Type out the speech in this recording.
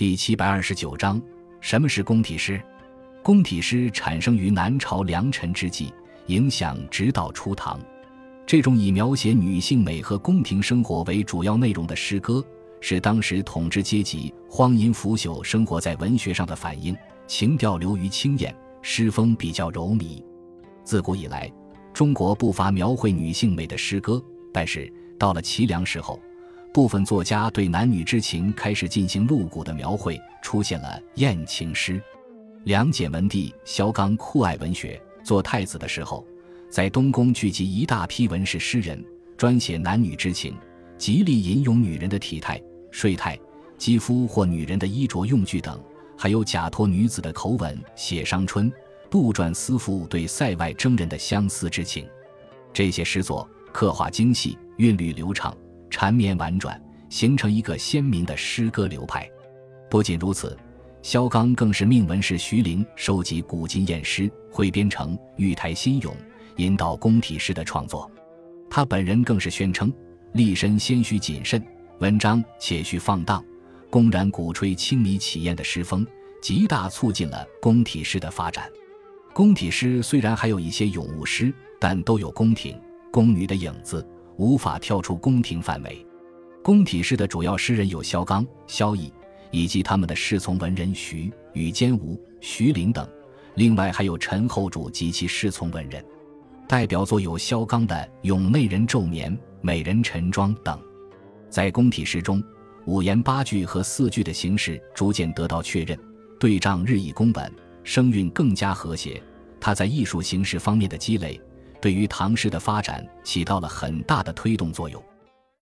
第七百二十九章：什么是宫体诗？宫体诗产生于南朝梁陈之际，影响直到初唐。这种以描写女性美和宫廷生活为主要内容的诗歌，是当时统治阶级荒淫腐朽生活在文学上的反映，情调流于清艳，诗风比较柔靡。自古以来，中国不乏描绘女性美的诗歌，但是到了齐梁时候，部分作家对男女之情开始进行露骨的描绘，出现了艳情诗。梁简文帝萧纲酷爱文学，做太子的时候，在东宫聚集一大批文士诗人，专写男女之情，极力吟咏女人的体态、睡态、肌肤或女人的衣着用具等，还有假托女子的口吻写伤春、杜撰思妇对塞外征人的相思之情。这些诗作刻画精细，韵律流畅。缠绵婉转，形成一个鲜明的诗歌流派。不仅如此，萧纲更是命文士徐陵收集古今艳诗，汇编成《玉台新咏》，引导宫体诗的创作。他本人更是宣称，立身先须谨慎，文章且须放荡，公然鼓吹清靡起艳的诗风，极大促进了宫体诗的发展。宫体诗虽然还有一些咏物诗，但都有宫廷、宫女的影子。无法跳出宫廷范围。宫体诗的主要诗人有萧纲、萧绎，以及他们的侍从文人徐、宇坚吴、徐陵等。另外还有陈后主及其侍从文人。代表作有萧纲的《咏内人昼眠》《美人晨妆》等。在宫体诗中，五言八句和四句的形式逐渐得到确认，对仗日益工稳，声韵更加和谐。他在艺术形式方面的积累。对于唐诗的发展起到了很大的推动作用。